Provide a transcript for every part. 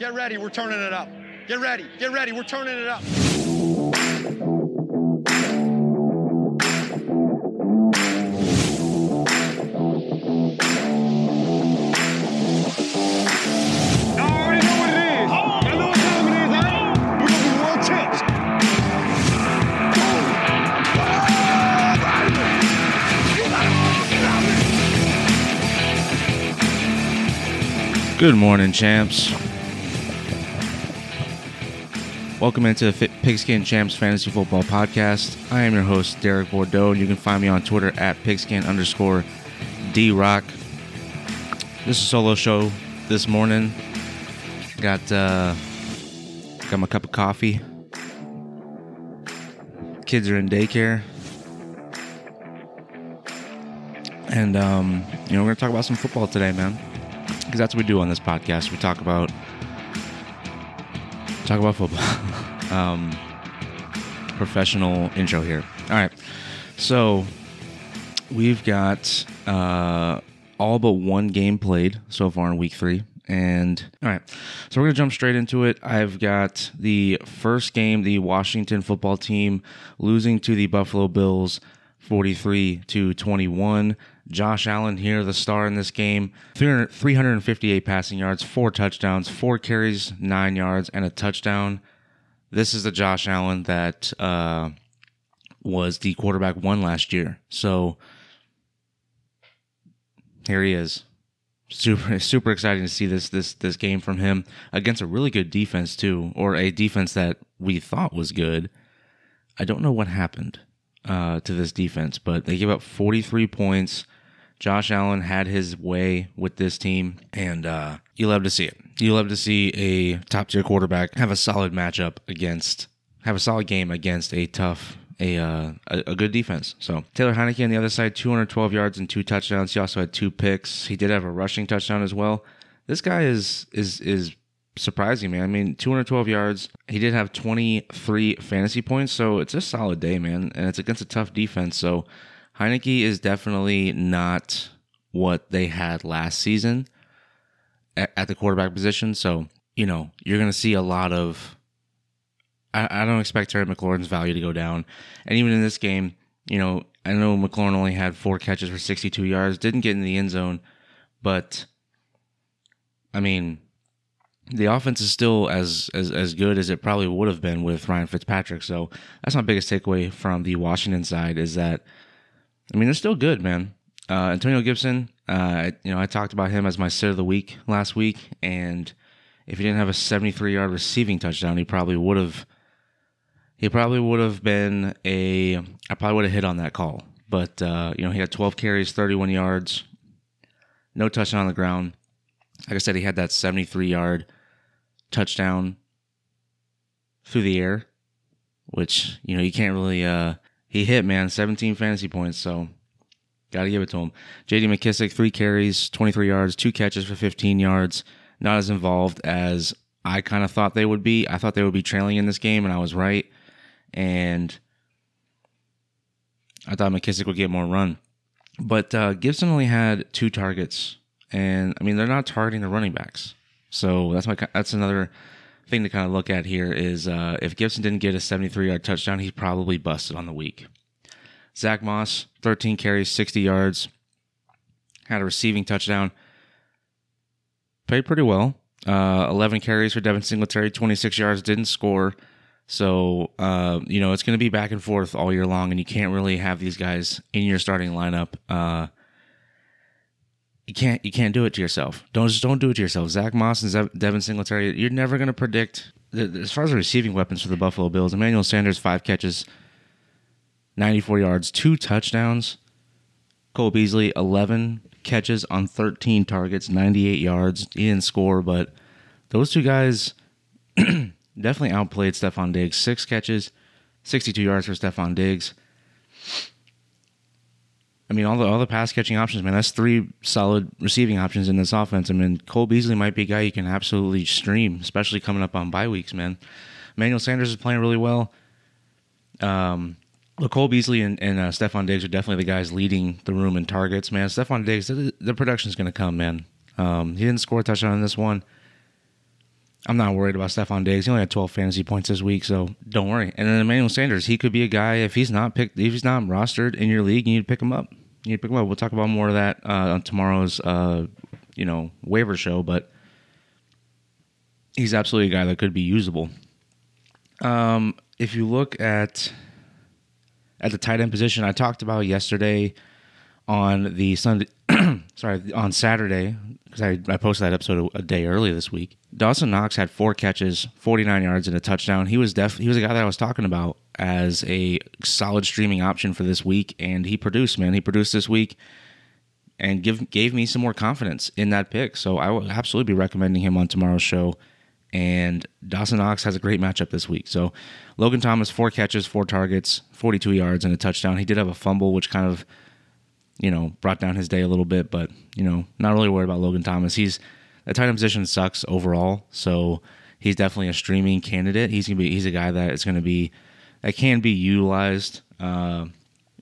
Get ready, we're turning it up. Get ready, get ready, we're turning it up. I already know Welcome into the Fit Pigskin Champs Fantasy Football Podcast. I am your host, Derek Bordeaux, and you can find me on Twitter at pigskin underscore D Rock. This is a solo show this morning. Got uh, got my cup of coffee. Kids are in daycare. And um, you know, we're gonna talk about some football today, man because that's what we do on this podcast. We talk about talk about football. um, professional intro here. All right, so we've got uh, all but one game played so far in week three. And all right, so we're gonna jump straight into it. I've got the first game, the Washington football team losing to the Buffalo Bills, forty-three to twenty-one. Josh Allen here, the star in this game. 300 358 passing yards, four touchdowns, four carries, nine yards, and a touchdown. This is the Josh Allen that uh, was the quarterback one last year. So here he is. Super, super exciting to see this this this game from him against a really good defense too, or a defense that we thought was good. I don't know what happened uh, to this defense, but they gave up 43 points. Josh Allen had his way with this team, and uh, you love to see it. You love to see a top tier quarterback have a solid matchup against, have a solid game against a tough, a, uh, a a good defense. So Taylor Heinicke on the other side, 212 yards and two touchdowns. He also had two picks. He did have a rushing touchdown as well. This guy is is is surprising, man. I mean, 212 yards. He did have 23 fantasy points, so it's a solid day, man. And it's against a tough defense. So Heinicke is definitely not what they had last season at, the quarterback position. So, you know, you're going to see a lot of. I, I don't expect Terry McLaurin's value to go down. And even in this game, you know, I know McLaurin only had four catches for 62 yards, didn't get in the end zone, but I mean, the offense is still as as as good as it probably would have been with Ryan Fitzpatrick. So that's my biggest takeaway from the Washington side is that I mean they're still good, man. Uh, Antonio Gibson, uh, you know, I talked about him as my sit of the week last week, and if he didn't have a 73 yard receiving touchdown, he probably would have. He probably would have been a. I probably would have hit on that call, but uh, you know, he had 12 carries, 31 yards, no touchdown on the ground. Like I said, he had that 73 yard touchdown through the air, which, you know, you can't really, uh, he hit, man, 17 fantasy points. So got to give it to him. JD McKissic, three carries, 23 yards, two catches for 15 yards. Not as involved as I kind of thought they would be. I thought they would be trailing in this game, and I was right. And I thought McKissic would get more run. But uh, Gibson only had two targets, and I mean they're not targeting the running backs, so that's my that's another thing to kind of look at here is uh, if Gibson didn't get a 73 yard touchdown, he's probably busted on the week. Zach Moss, 13 carries, 60 yards, had a receiving touchdown, played pretty well. Uh, 11 carries for Devin Singletary, 26 yards, didn't score. So, uh, you know, it's going to be back and forth all year long, and you can't really have these guys in your starting lineup. Uh, you can't you can't do it to yourself. Don't just don't do it to yourself. Zach Moss and Zev- Devin Singletary, you're never going to predict. As far as the receiving weapons for the Buffalo Bills, Emmanuel Sanders five catches, 94 yards, two touchdowns. Cole Beasley 11 catches on 13 targets, 98 yards. He didn't score, but those two guys definitely outplayed Stefon Diggs. Six catches, 62 yards for Stefon Diggs. I mean, all the all the pass catching options, man. That's three solid receiving options in this offense. I mean, Cole Beasley might be a guy you can absolutely stream, especially coming up on bye weeks, man. Emmanuel Sanders is playing really well. Um, but Cole Beasley and, and uh, Stefon Diggs are definitely the guys leading the room in targets, man. Stefon Diggs, the, the production is going to come, man. Um, he didn't score a touchdown in this one. I'm not worried about Stefon Diggs. He only had 12 fantasy points this week, so don't worry. And then Emmanuel Sanders, he could be a guy if he's not picked, if he's not rostered in your league, you need to pick him up. You need to pick him up. We'll talk about more of that uh, on tomorrow's, uh, you know, waiver show. But he's absolutely a guy that could be usable. Um, if you look at at the tight end position, I talked about yesterday on the Sunday, sorry, on Saturday because I, I posted that episode a, a, day early this week. Dawson Knox had four catches, 49 yards, and a touchdown. He was def he was a guy that I was talking about as a solid streaming option for this week, and he produced. Man, he produced this week, and give gave me some more confidence in that pick. So I will absolutely be recommending him on tomorrow's show. And Dawson Knox has a great matchup this week. So Logan Thomas, four catches, four targets, 42 yards, and a touchdown. He did have a fumble, which kind of you know, brought down his day a little bit, but, you know, not really worried about Logan Thomas. He's the tight end position sucks overall, so he's definitely a streaming candidate. He's gonna be he's a guy that is gonna be that can be utilized. Uh,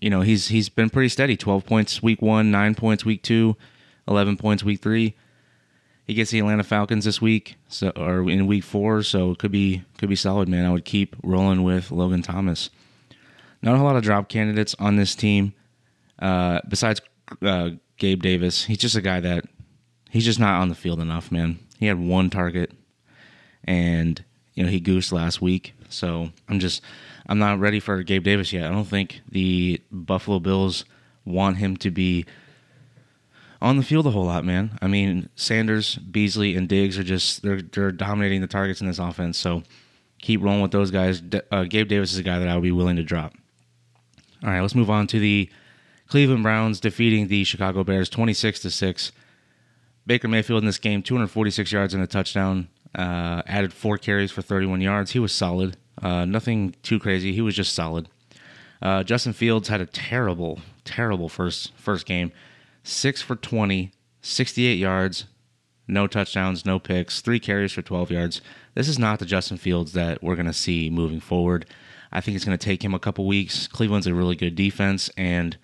you know, he's he's been pretty steady. Twelve points week one, nine points week two, eleven points week three. He gets the Atlanta Falcons this week, so or in week four, so it could be could be solid, man. I would keep rolling with Logan Thomas. Not a whole lot of drop candidates on this team. Uh, besides uh, Gabe Davis, he's just a guy that he's just not on the field enough, man. He had one target, and you know he goosed last week. So I'm just I'm not ready for Gabe Davis yet. I don't think the Buffalo Bills want him to be on the field a whole lot, man. I mean, Sanders, Beasley, and Diggs are just they're they're dominating the targets in this offense. So keep rolling with those guys. Uh, Gabe Davis is a guy that I would be willing to drop. All right, let's move on to the Cleveland Browns defeating the Chicago Bears 26 to 6. Baker Mayfield in this game, 246 yards and a touchdown. Uh, added four carries for 31 yards. He was solid. Uh, nothing too crazy. He was just solid. Uh, Justin Fields had a terrible, terrible first first game. Six for 20, 68 yards, no touchdowns, no picks, three carries for 12 yards. This is not the Justin Fields that we're going to see moving forward. I think it's going to take him a couple weeks. Cleveland's a really good defense, and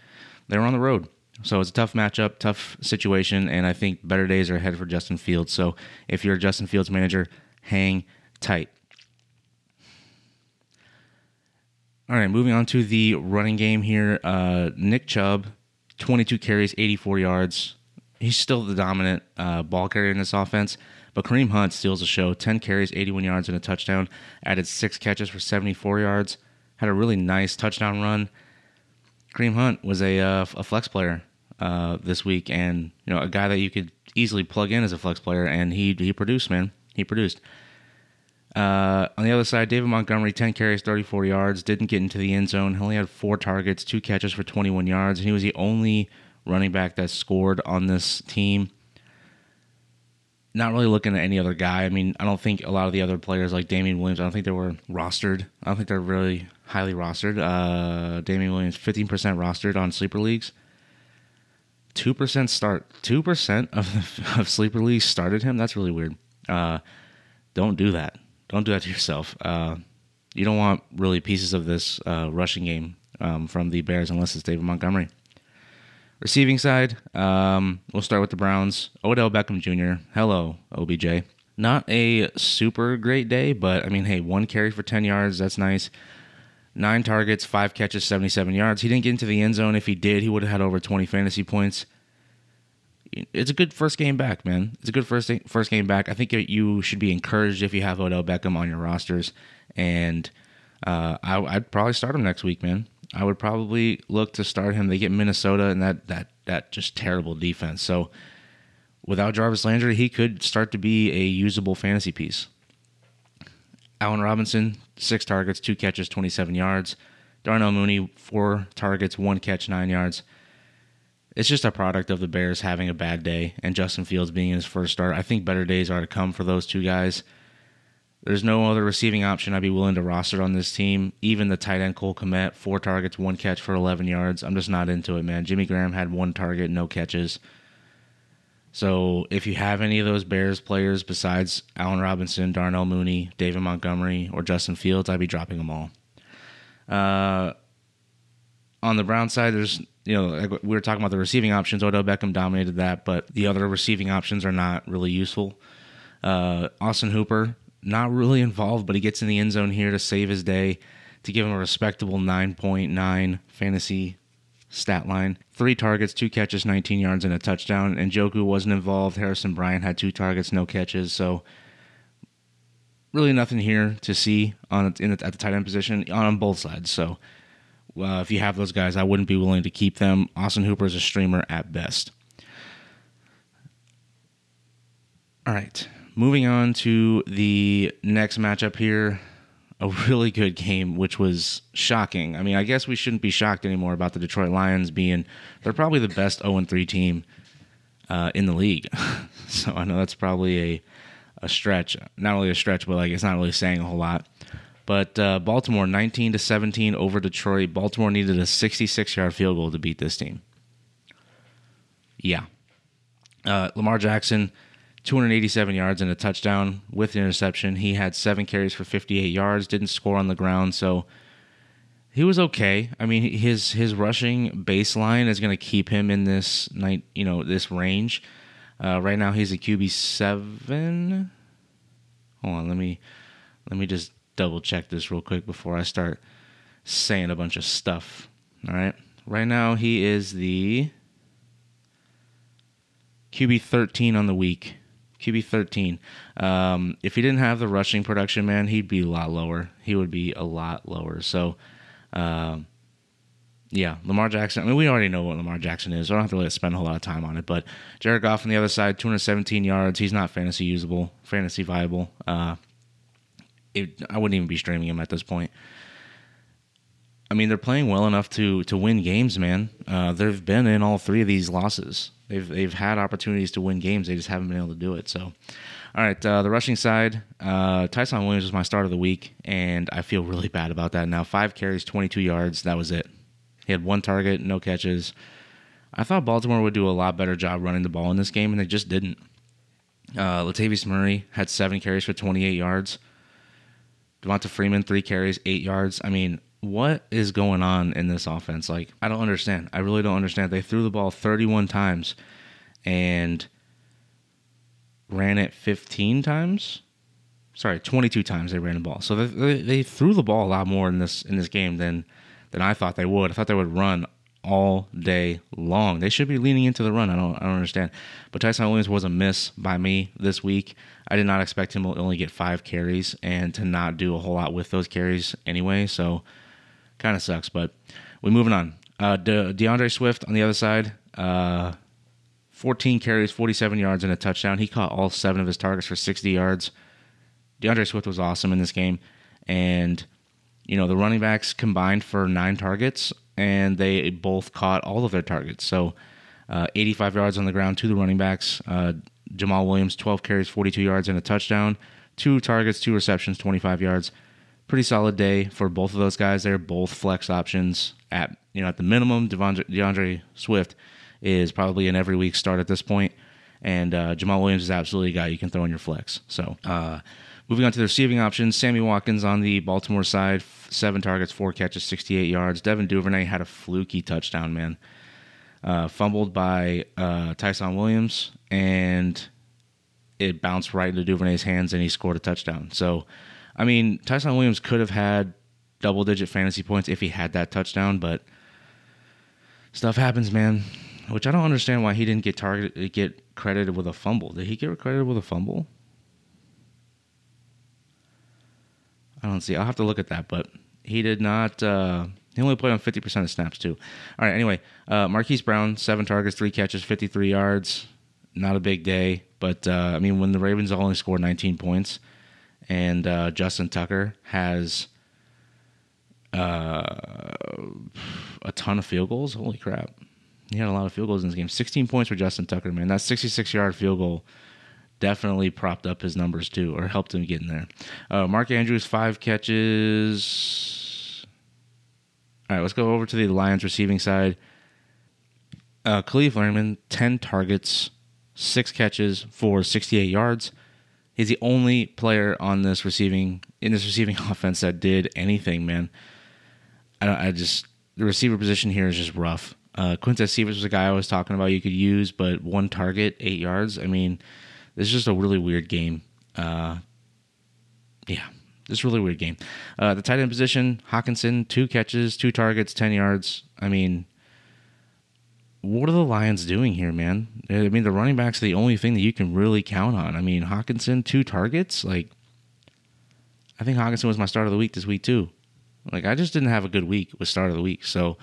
they're on the road. So it's a tough matchup, tough situation, and I think better days are ahead for Justin Fields. So if you're a Justin Fields manager, hang tight. All right, moving on to the running game here. Uh, Nick Chubb, 22 carries, 84 yards. He's still the dominant uh, ball carrier in this offense, but Kareem Hunt steals the show. 10 carries, 81 yards, and a touchdown. Added six catches for 74 yards. Had a really nice touchdown run. Kareem Hunt was a uh, a flex player uh, this week, and you know a guy that you could easily plug in as a flex player, and he he produced, man. He produced. Uh, on the other side, David Montgomery, 10 carries, 34 yards, didn't get into the end zone. He only had four targets, two catches for 21 yards, and he was the only running back that scored on this team not really looking at any other guy. I mean, I don't think a lot of the other players like Damien Williams, I don't think they were rostered. I don't think they're really highly rostered. Uh, Damien Williams, 15% rostered on sleeper leagues. 2% start. 2% of, of sleeper leagues started him. That's really weird. Uh, don't do that. Don't do that to yourself. Uh, you don't want really pieces of this uh, rushing game um, from the Bears unless it's David Montgomery. Receiving side, um, we'll start with the Browns. Odell Beckham Jr. Hello, OBJ. Not a super great day, but I mean, hey, one carry for 10 yards. That's nice. Nine targets, five catches, 77 yards. He didn't get into the end zone. If he did, he would have had over 20 fantasy points. It's a good first game back, man. It's a good first first game back. I think you should be encouraged if you have Odell Beckham on your rosters, and uh, I, would probably start him next week, man. I would probably look to start him. They get Minnesota and that that that just terrible defense. So without Jarvis Landry, he could start to be a usable fantasy piece. Allen Robinson, six targets, two catches, 27 yards. Darnell Mooney, four targets, one catch, nine yards. It's just a product of the Bears having a bad day and Justin Fields being in his first start. I think better days are to come for those two guys. There's no other receiving option I'd be willing to roster on this team. Even the tight end Cole Kmet, four targets, one catch for 11 yards. I'm just not into it, man. Jimmy Graham had one target, no catches. So if you have any of those Bears players besides Allen Robinson, Darnell Mooney, David Montgomery, or Justin Fields, I'd be dropping them all. Uh, on the Brown side, there's you know like we were talking about the receiving options. Odell Beckham dominated that, but the other receiving options are not really useful. Uh, Austin Hooper not really involved, but he gets in the end zone here to save his day, to give him a respectable 9.9 fantasy stat line. Three targets, two catches, 19 yards, and a touchdown. Njoku wasn't involved. Harrison Bryant had two targets, no catches. So really nothing here to see on in the, at the tight end position on both sides. So uh, if you have those guys, I wouldn't be willing to keep them. Austin Hooper is a streamer at best. All right, moving on to the next matchup here. A really good game, which was shocking. I mean, I guess we shouldn't be shocked anymore about the Detroit Lions being, they're probably the best 0 3 team uh, in the league. so I know that's probably a, a stretch. Not only a stretch, but like it's not really saying a whole lot. But uh, Baltimore 19 to 17 over Detroit. Baltimore needed a 66 yard field goal to beat this team. Yeah. Uh, Lamar Jackson, 287 yards and a touchdown with an interception. He had seven carries for 58 yards. Didn't score on the ground, so he was okay. I mean, his his rushing baseline is going to keep him in this night, you know, this range. Uh, right now, he's a QB seven. Hold on, let me let me just double check this real quick before I start saying a bunch of stuff. All right. Right now, he is the QB 13 on the week. QB 13. Um, if he didn't have the rushing production, man, he'd be a lot lower. He would be a lot lower. So, um, yeah, Lamar Jackson. I mean, we already know what Lamar Jackson is. So I don't have to really spend a whole lot of time on it. But Jared Goff on the other side, 217 yards. He's not fantasy usable, fantasy viable. Uh, it, I wouldn't even be streaming him at this point. I mean, they're playing well enough to to win games, man. Uh, they've been in all three of these losses. They've they've had opportunities to win games. They just haven't been able to do it. So, all right, uh, the rushing side, uh, Ty'Son Williams was my start of the week, and I feel really bad about that now. Five carries, 22 yards. That was it. He had one target, no catches. I thought Baltimore would do a lot better job running the ball in this game, and they just didn't. Uh, Latavius Murray had seven carries for 28 yards. Devonta Freeman, three carries, eight yards. I mean, what is going on in this offense? Like, I don't understand. I really don't understand. They threw the ball 31 times and ran it 15 times. Sorry, 22 times they ran the ball. So they, they, threw the ball a lot more in this in this game than than I thought they would. I thought they would run all day long. They should be leaning into the run. I don't I don't understand. But Ty'Son Williams was a miss by me this week. I did not expect him to only get five carries and to not do a whole lot with those carries anyway. So kind of sucks. But we're moving on. Uh, De- D'Andre Swift on the other side, uh, 14 carries, 47 yards, and a touchdown. He caught all seven of his targets for 60 yards. D'Andre Swift was awesome in this game, and you know the running backs combined for nine targets, and they both caught all of their targets. So, uh, 85 yards on the ground to the running backs. Uh, Jamaal Williams, 12 carries, 42 yards, and a touchdown. Two targets, two receptions, 25 yards. Pretty solid day for both of those guys. They're both flex options at you know at the minimum. Devondre, D'Andre Swift is probably an every week start at this point, and uh, Jamaal Williams is absolutely a guy you can throw in your flex. So. Uh, Moving on to the receiving options, Sammy Watkins on the Baltimore side, seven targets, four catches, 68 yards. Devin Duvernay had a fluky touchdown, man. Uh, fumbled by uh, Ty'Son Williams, and it bounced right into Duvernay's hands, and he scored a touchdown. So, I mean, Ty'Son Williams could have had double digit fantasy points if he had that touchdown, but stuff happens, man. Which I don't understand why he didn't get targeted, get credited with a fumble. Did he get credited with a fumble? I don't see. I'll have to look at that, but he did not. Uh, he only played on 50% of snaps, too. All right, anyway, uh, Marquise Brown, seven targets, three catches, 53 yards. Not a big day, but uh, I mean, when the Ravens only scored 19 points and uh, Justin Tucker has uh, a ton of field goals, holy crap. He had a lot of field goals in this game. 16 points for Justin Tucker, man. That 66 yard field goal definitely propped up his numbers too, or helped him get in there. Uh, Mark Andrews, five catches. All right, let's go over to the Lions receiving side. Uh, Kalif Lerman, 10 targets, six catches for 68 yards. He's the only player on this receiving in this receiving offense that did anything, man. I, don't I just the receiver position here is just rough. Uh, Quintez Cephus was a guy I was talking about you could use, but one target, eight yards. I mean, this is just a really weird game. Uh, yeah, this is really weird game. Uh, the tight end position, Hockenson, two catches, two targets, 10 yards. I mean, what are the Lions doing here, man? I mean, the running back's are the only thing that you can really count on. I mean, Hockenson, two targets. Like, I think Hockenson was my start of the week this week, too. Like, I just didn't have a good week with start of the week. So,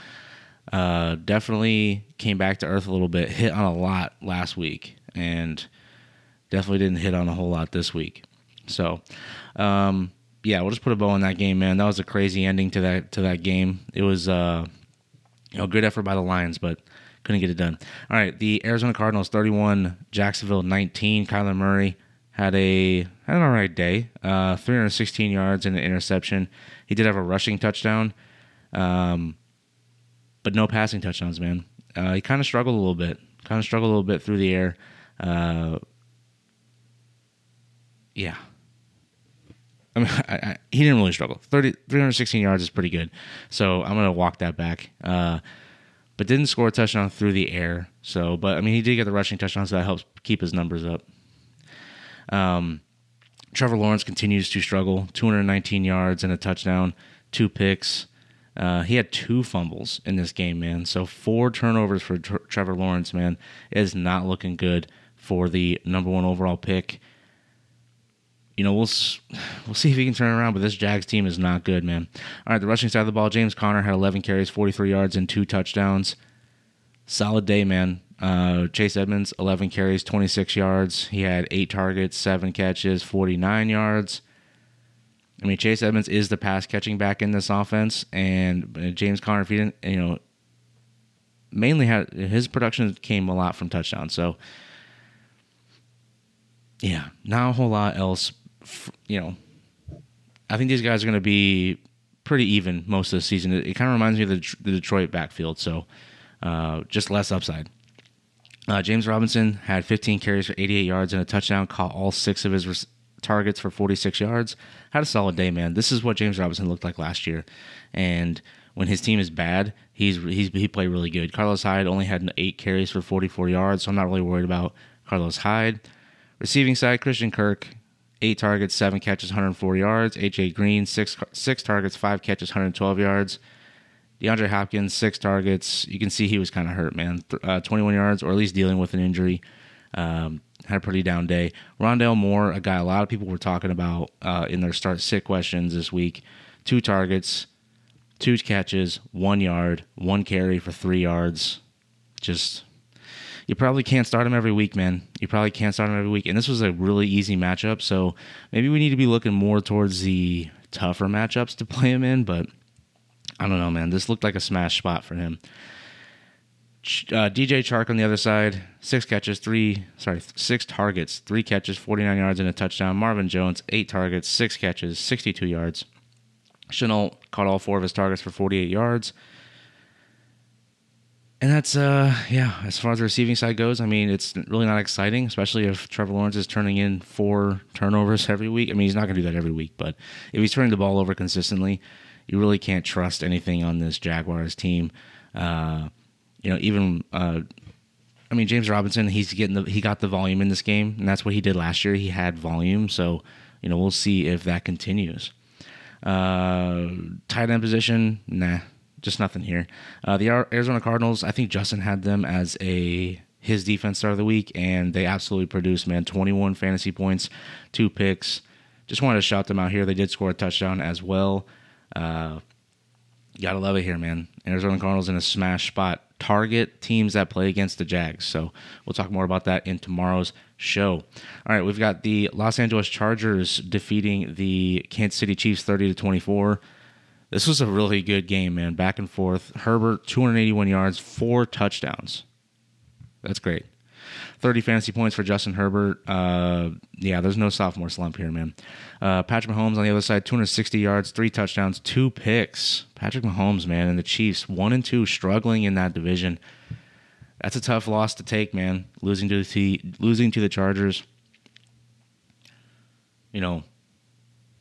uh, definitely came back to earth a little bit, hit on a lot last week, and definitely didn't hit on a whole lot this week. So, um, yeah, we'll just put a bow on that game, man. That was a crazy ending to that to that game. It was, uh, you know, good effort by the Lions, but couldn't get it done. All right, the Arizona Cardinals 31, Jacksonville 19. Kyler Murray had a had an all right day, uh, 316 yards and an interception. He did have a rushing touchdown, um, but no passing touchdowns. Man, uh, he kind of struggled a little bit. Kind of struggled a little bit through the air. Uh, yeah. I mean, I, I, he didn't really struggle. 30, 316 yards is pretty good. So I'm going to walk that back. Uh, but didn't score a touchdown through the air. So, but I mean, he did get the rushing touchdown, so that helps keep his numbers up. Um, Trevor Lawrence continues to struggle 219 yards and a touchdown, two picks. Uh, he had two fumbles in this game, man. So, four turnovers for Tr- Trevor Lawrence, man, is not looking good for the number one overall pick you know, we'll we'll see if he can turn around. But this Jags team is not good, man. All right, the rushing side of the ball, James Conner had 11 carries, 43 yards, and two touchdowns. Solid day, man. Uh, Chase Edmonds, 11 carries, 26 yards. He had eight targets, seven catches, 49 yards. I mean, Chase Edmonds is the pass catching back in this offense, and uh, James Conner, if he didn't, you know, mainly had his production came a lot from touchdowns. So, yeah, not a whole lot else you know, I think these guys are going to be pretty even most of the season. It, it kind of reminds me of the, the Detroit backfield, so uh, just less upside. Uh, James Robinson had 15 carries for 88 yards and a touchdown, caught all six of his res- targets for 46 yards. Had a solid day, man. This is what James Robinson looked like last year, and when his team is bad, he's he's he played really good. Carlos Hyde only had eight carries for 44 yards, so I'm not really worried about Carlos Hyde. Receiving side, Christian Kirk eight targets, seven catches, 104 yards. AJ Green, six six targets, five catches, 112 yards. DeAndre Hopkins, six targets. You can see he was kind of hurt, man. Uh, 21 yards, or at least dealing with an injury. Um, had a pretty down day. Rondale Moore, a guy a lot of people were talking about uh, in their start sit questions this week. Two targets, two catches, one yard, one carry for three yards. Just you probably can't start him every week, man. You probably can't start him every week. And this was a really easy matchup, so maybe we need to be looking more towards the tougher matchups to play him in. But I don't know, man. This looked like a smash spot for him. Uh, DJ Chark on the other side, six catches, three sorry, six targets, three catches, 49 yards and a touchdown. Marvin Jones, eight targets, six catches, 62 yards. Shenault caught all four of his targets for 48 yards and that's uh yeah as far as the receiving side goes i mean it's really not exciting especially if trevor lawrence is turning in four turnovers every week. I mean he's not to do that every week but if he's turning the ball over consistently you really can't trust anything on this jaguars team. Uh you know even uh i mean james robinson he's getting the he got the volume in this game and that's what he did last year. He had volume so you know we'll see if that continues. Uh tight end position nah just nothing here. Uh, the Arizona Cardinals, I think Justin had them as a his defense start of the week, and they absolutely produced. Man, 21 fantasy points, two picks. Just wanted to shout them out here. They did score a touchdown as well. Uh, gotta love it here, man. Arizona Cardinals in a smash spot. Target teams that play against the Jags. So we'll talk more about that in tomorrow's show. All right, we've got the Los Angeles Chargers defeating the Kansas City Chiefs 30 to 24. This was a really good game, man. Back and forth. Herbert, 281 yards, four touchdowns. That's great. 30 fantasy points for Justin Herbert. Uh, yeah, there's no sophomore slump here, man. Uh, Patrick Mahomes on the other side, 260 yards, three touchdowns, two picks. Patrick Mahomes, man, and the Chiefs, one and two, struggling in that division. That's a tough loss to take, man. Losing to the losing to the Chargers. You know,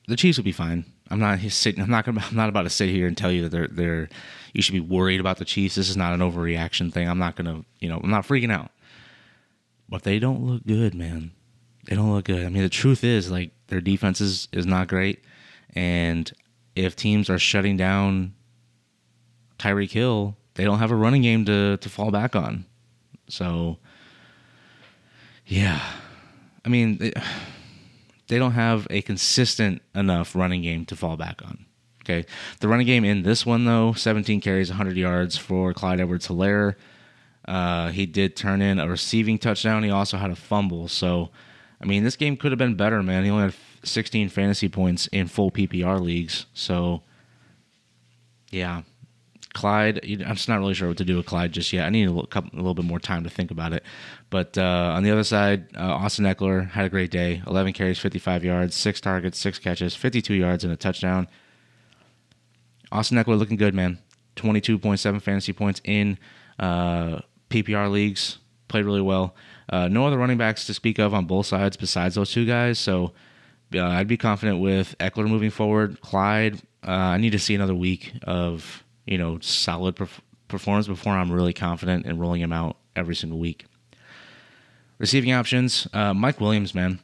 the Chiefs will be fine. I'm not sitting. I'm not gonna. I'm not about to sit here and tell you that they're they're. You should be worried about the Chiefs. This is not an overreaction thing. I'm not gonna. You know, I'm not freaking out. But they don't look good, man. They don't look good. I mean, the truth is, like Their defense is, is not great. And if teams are shutting down Tyreek Hill, they don't have a running game to, to fall back on. So, yeah. I mean, they, they don't have a consistent enough running game to fall back on. Okay. The running game in this one, though 17 carries, 100 yards for Clyde Edwards Helaire. Uh, he did turn in a receiving touchdown. He also had a fumble. So, I mean, this game could have been better, man. He only had 16 fantasy points in full PPR leagues. So, yeah. Clyde, I'm just not really sure what to do with Clyde just yet. I need a little, couple, a little bit more time to think about it. But uh, on the other side, uh, Austin Ekeler had a great day 11 carries, 55 yards, six targets, six catches, 52 yards, and a touchdown. Austin Ekeler looking good, man. 22.7 fantasy points in uh, PPR leagues. Played really well. Uh, no other running backs to speak of on both sides besides those two guys. So uh, I'd be confident with Ekeler moving forward. Clyde, uh, I need to see another week of you know solid perf- performance before I'm really confident in rolling him out every single week. Receiving options, uh, Mike Williams, man.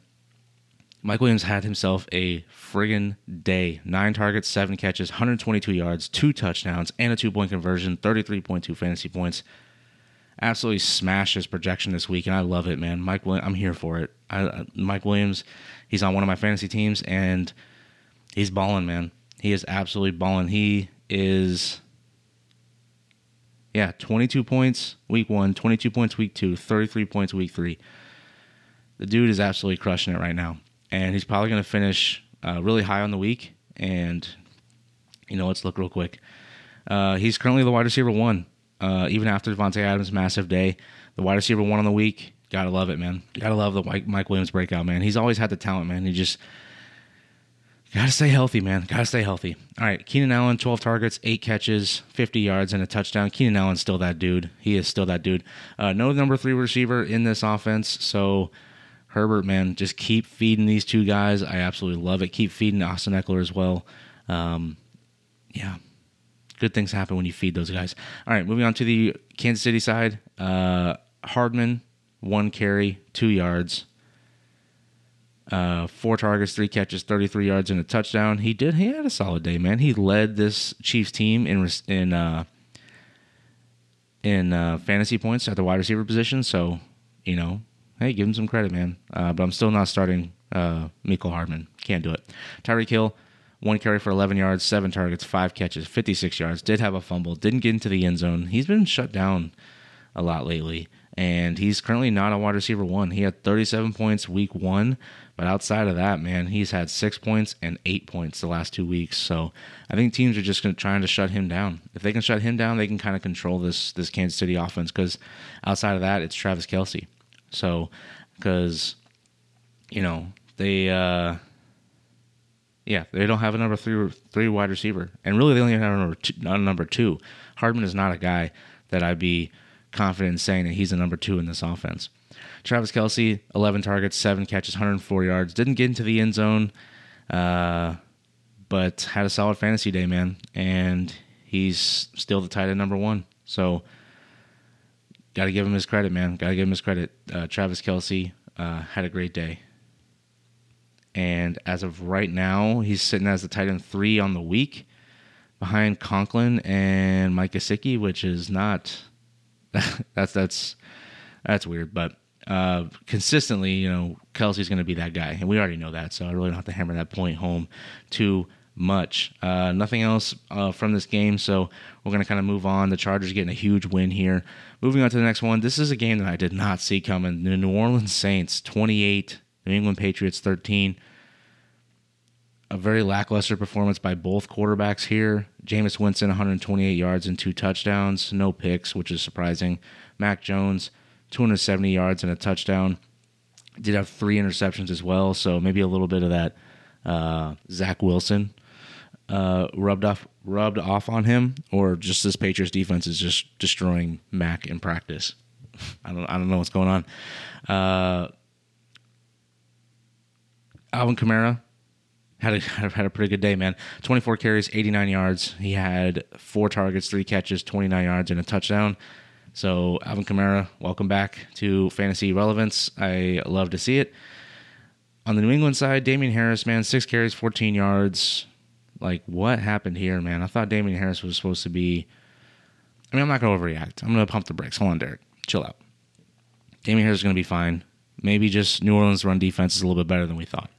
Mike Williams had himself a friggin' day. Nine targets, seven catches, 122 yards, two touchdowns, and a two point conversion, 33.2 fantasy points. Absolutely smashed his projection this week, and I love it, man. Mike, I'm here for it. I, Mike Williams, he's on one of my fantasy teams, and he's balling, man. He is absolutely balling. He is, yeah, 22 points week one, 22 points week two, 33 points week three. The dude is absolutely crushing it right now and he's probably going to finish uh, really high on the week. And you know, let's look real quick. Uh, he's currently the wide receiver one, uh, even after Davante Adams' massive day. The wide receiver one on the week. Gotta love it, man. Gotta love the Mike Williams breakout, man. He's always had the talent, man. He just gotta stay healthy, man. Gotta stay healthy. All right, Keenan Allen, 12 targets, eight catches, 50 yards, and a touchdown. Keenan Allen's still that dude. He is still that dude. Uh, no number three receiver in this offense, so Herbert, man, just keep feeding these two guys. I absolutely love it. Keep feeding Austin Ekeler as well. Um, yeah, good things happen when you feed those guys. All right, moving on to the Kansas City side. Uh, Hardman, one carry, two yards, uh, four targets, three catches, 33 yards, and a touchdown. He did. He had a solid day, man. He led this Chiefs team in in uh, in uh, fantasy points at the wide receiver position. So, you know, hey, give him some credit, man. Uh, but I'm still not starting uh, Mecole Hardman. Can't do it. Tyreek Hill, one carry for 11 yards, seven targets, five catches, 56 yards. Did have a fumble. Didn't get into the end zone. He's been shut down a lot lately, and he's currently not a wide receiver one. He had 37 points week one, but outside of that, man, he's had six points and eight points the last two weeks. So I think teams are just trying to shut him down. If they can shut him down, they can kind of control this this Kansas City offense. Because outside of that, it's Travis Kelce. So, because you know they, uh, yeah, they don't have a number three three wide receiver, and really they only have a number two, a number two. Hardman is not a guy that I'd be confident in saying that he's a number two in this offense. Travis Kelce, 11 targets, seven catches, 104 yards. Didn't get into the end zone, uh, but had a solid fantasy day, man. And he's still the tight end number one. So got to give him his credit, man. Got to give him his credit. Uh, Travis Kelce uh, had a great day. And as of right now, he's sitting as the tight end three on the week behind Conklin and Mike Gesicki, which is not that's that's that's weird. But uh, consistently, you know, Kelce's going to be that guy, and we already know that. So I really don't have to hammer that point home too much. Uh, nothing else uh, from this game, so we're going to kind of move on. The Chargers getting a huge win here. Moving on to the next one. This is a game that I did not see coming. The New Orleans Saints 28, New England Patriots 13. A very lackluster performance by both quarterbacks here. Jameis Winston 128 yards and two touchdowns, no picks, which is surprising. Mac Jones 270 yards and a touchdown. Did have three interceptions as well, so maybe a little bit of that uh, Zach Wilson uh, rubbed off rubbed off on him, or just this Patriots defense is just destroying Mac in practice. I don't I don't know what's going on. Uh, Alvin Kamara had a, had a pretty good day, man. 24 carries, 89 yards. He had four targets, three catches, 29 yards, and a touchdown. So, Alvin Kamara, welcome back to fantasy relevance. I love to see it. on the New England side, Damien Harris, man, six carries, 14 yards. Like, what happened here, man? I thought Damien Harris was supposed to be. I mean, I'm not going to overreact. I'm going to pump the brakes. Hold on, Derek. Chill out. Damien Harris is going to be fine. Maybe just New Orleans' run defense is a little bit better than we thought.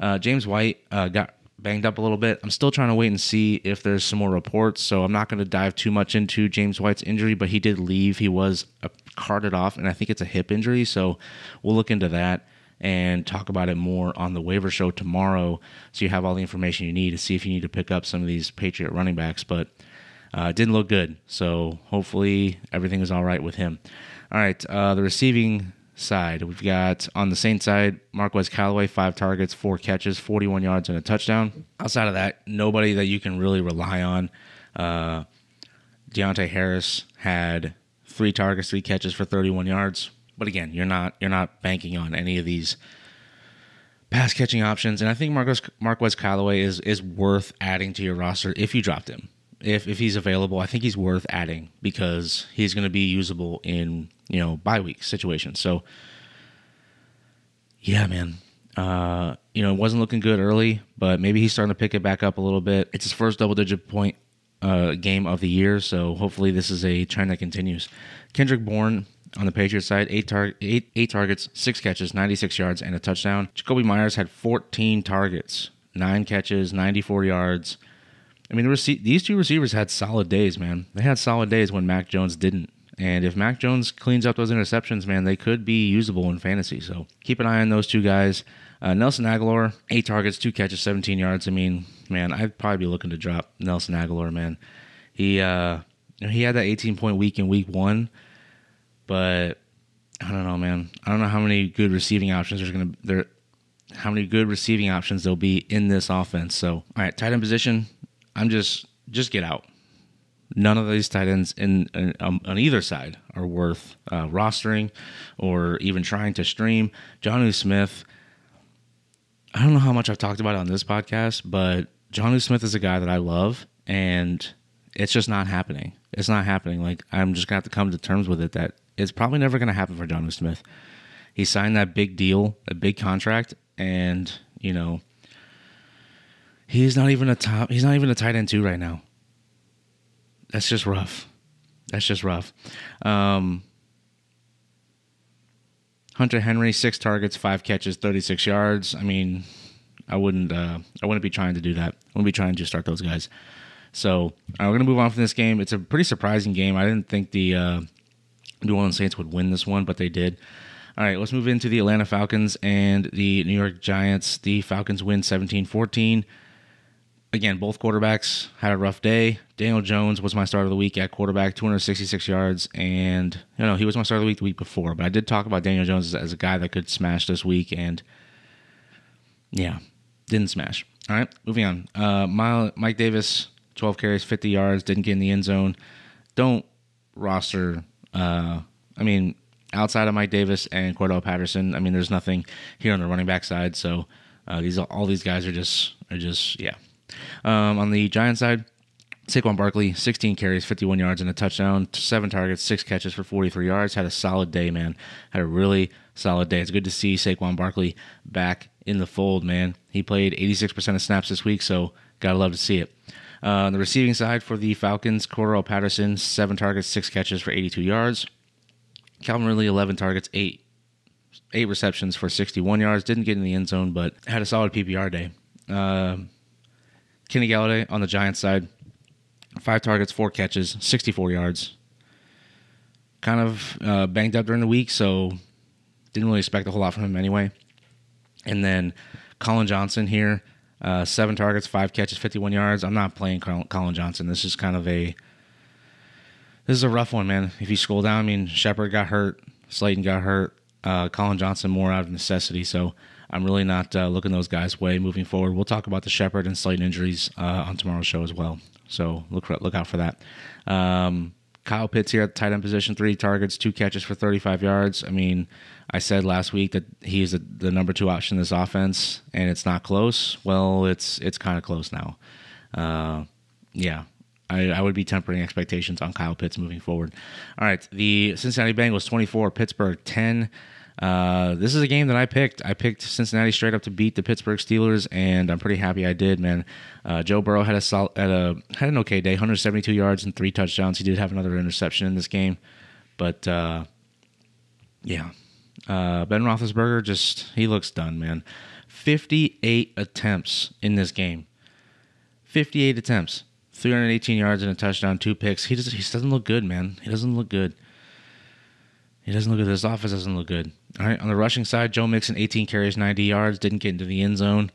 Uh, James White uh, got banged up a little bit. I'm still trying to wait and see if there's some more reports, so I'm not going to dive too much into James White's injury, but he did leave. He was uh, carted off, and I think it's a hip injury, so we'll look into that and talk about it more on the waiver show tomorrow so you have all the information you need to see if you need to pick up some of these Patriot running backs, but uh, didn't look good, so hopefully everything is all right with him. All right, uh, the receiving side. We've got on the Saints side, Marquez Callaway, five targets, four catches, 41 yards, and a touchdown. Outside of that, nobody that you can really rely on. Uh, Deonte Harris had three targets, three catches for 31 yards. But again, you're not you're not banking on any of these pass catching options. And I think Marquez Marquez Callaway is is worth adding to your roster if you dropped him. If if he's available, I think he's worth adding because he's going to be usable in you know bye week situations. So yeah, man. Uh, you know, it wasn't looking good early, but maybe he's starting to pick it back up a little bit. It's his first double digit point uh, game of the year, so hopefully this is a trend that continues. Kendrick Bourne on the Patriots side, eight, tar- eight, eight targets, six catches, 96 yards, and a touchdown. Jakobi Meyers had 14 targets, nine catches, 94 yards. I mean, these two receivers had solid days, man. They had solid days when Mac Jones didn't. And if Mac Jones cleans up those interceptions, man, they could be usable in fantasy. So keep an eye on those two guys. Uh, Nelson Agholor, eight targets, two catches, 17 yards. I mean, man, I'd probably be looking to drop Nelson Agholor, man. He uh, he had that 18 point week in week one, but I don't know, man. I don't know how many good receiving options there's gonna there, how many good receiving options there'll be in this offense. So, all right, tight end position. I'm just just get out. None of these tight ends in, in um, on either side are worth uh, rostering or even trying to stream. Jonnu Smith. I don't know how much I've talked about on this podcast, but Jonnu Smith is a guy that I love, and it's just not happening. It's not happening. Like I'm just gonna have to come to terms with it that it's probably never gonna happen for Jonnu Smith. He signed that big deal, a big contract, and you know he's not even a top. He's not even a tight end two right now that's just rough. That's just rough. Um, Hunter Henry, six targets, five catches, thirty-six yards. I mean, I wouldn't. Uh, I wouldn't be trying to do that. I wouldn't be trying to just start those guys. So we're gonna move on from this game. It's a pretty surprising game. I didn't think the uh, New Orleans Saints would win this one, but they did. All right, let's move into the Atlanta Falcons and the New York Giants. The Falcons win 17 14 again, both quarterbacks had a rough day. Daniel Jones was my start of the week at quarterback, 266 yards, and you know he was my start of the week the week before. But I did talk about Daniel Jones as, as a guy that could smash this week, and yeah, didn't smash. All right, moving on. Uh, Mike Davis, 12 carries, 50 yards, didn't get in the end zone. Don't roster. Uh, I mean, outside of Mike Davis and Cordarrelle Patterson, I mean, there's nothing here on the running back side. So uh, these all these guys are just are just yeah um, on the Giants side, Saquon Barkley, 16 carries, 51 yards, and a touchdown, seven targets, six catches for 43 yards. Had a solid day, man. Had a really solid day. It's good to see Saquon Barkley back in the fold, man. He played 86% of snaps this week, so gotta love to see it. Uh, on the receiving side for the Falcons, Cordarrelle Patterson, seven targets, six catches for 82 yards. Calvin Ridley, 11 targets, eight eight receptions for 61 yards. Didn't get in the end zone, but had a solid PPR day. Uh, Kenny Golladay on the Giants side, five targets, four catches, 64 yards. Kind of uh, banged up during the week, so didn't really expect a whole lot from him anyway. And then Collin Johnson here, uh, seven targets, five catches, 51 yards. I'm not playing Collin Johnson. This is kind of a this is a rough one, man. If you scroll down, I mean Shepard got hurt, Slayton got hurt, uh, Collin Johnson more out of necessity. So I'm really not uh, looking those guys' way moving forward. We'll talk about the Shepard and Slayton injuries uh, on tomorrow's show as well. So look look out for that. Um, Kyle Pitts here at the tight end position, three targets, two catches for 35 yards. I mean, I said last week that he's the, the number two option in this offense, and it's not close. Well, it's it's kind of close now. Uh, yeah, I, I, would be tempering expectations on Kyle Pitts moving forward. All right, the Cincinnati Bengals 24, Pittsburgh 10. Uh, this is a game that I picked. I picked Cincinnati straight up to beat the Pittsburgh Steelers, and I'm pretty happy I did, man. Uh, Joe Burrow had a had a had an okay day, 172 yards and three touchdowns. He did have another interception in this game, but uh, yeah, uh, Ben Roethlisberger just he looks done, man. 58 attempts in this game. 58 attempts, 318 yards and a touchdown, two picks. He just he doesn't look good, man. He doesn't look good. He doesn't look good. His offense doesn't look good. All right, on the rushing side, Joe Mixon, 18 carries, 90 yards, didn't get into the end zone.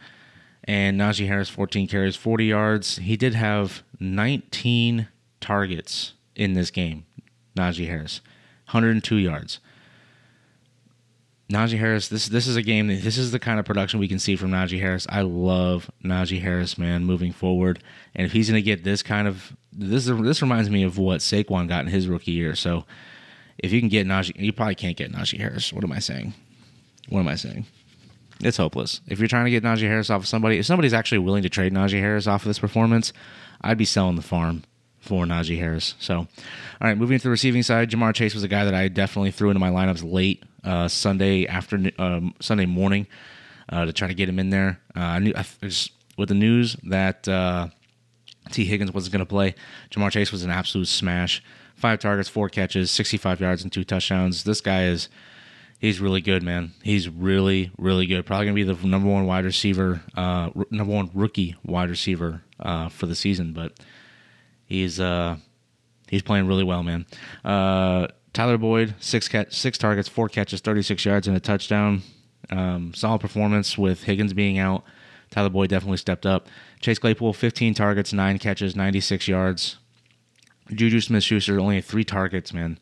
And Najee Harris, 14 carries, 40 yards. He did have 19 targets in this game. Najee Harris, 102 yards. Najee Harris, this this is a game. This is the kind of production we can see from Najee Harris. I love Najee Harris, man, moving forward. And if he's going to get this kind of this, this reminds me of what Saquon got in his rookie year. So if you can get Najee, you probably can't get Najee Harris. What am I saying? What am I saying? It's hopeless. If you're trying to get Najee Harris off of somebody, if somebody's actually willing to trade Najee Harris off of this performance, I'd be selling the farm for Najee Harris. So, all right, moving to the receiving side, Ja'Marr Chase was a guy that I definitely threw into my lineups late uh, Sunday afternoon, um, Sunday morning uh, to try to get him in there. Uh, I knew I just, with the news that uh, Tee Higgins wasn't going to play, Ja'Marr Chase was an absolute smash. Five targets, four catches, 65 yards, and two touchdowns. This guy is. He's really good, man. He's really, really good. Probably gonna be the number one wide receiver, uh, r- number one rookie wide receiver uh, for the season. But he's uh, he's playing really well, man. Uh, Tyler Boyd, six catch, six targets, four catches, 36 yards, and a touchdown. Um, solid performance with Higgins being out. Tyler Boyd definitely stepped up. Chase Claypool, 15 targets, nine catches, 96 yards. Juju Smith Schuster only had three targets, man.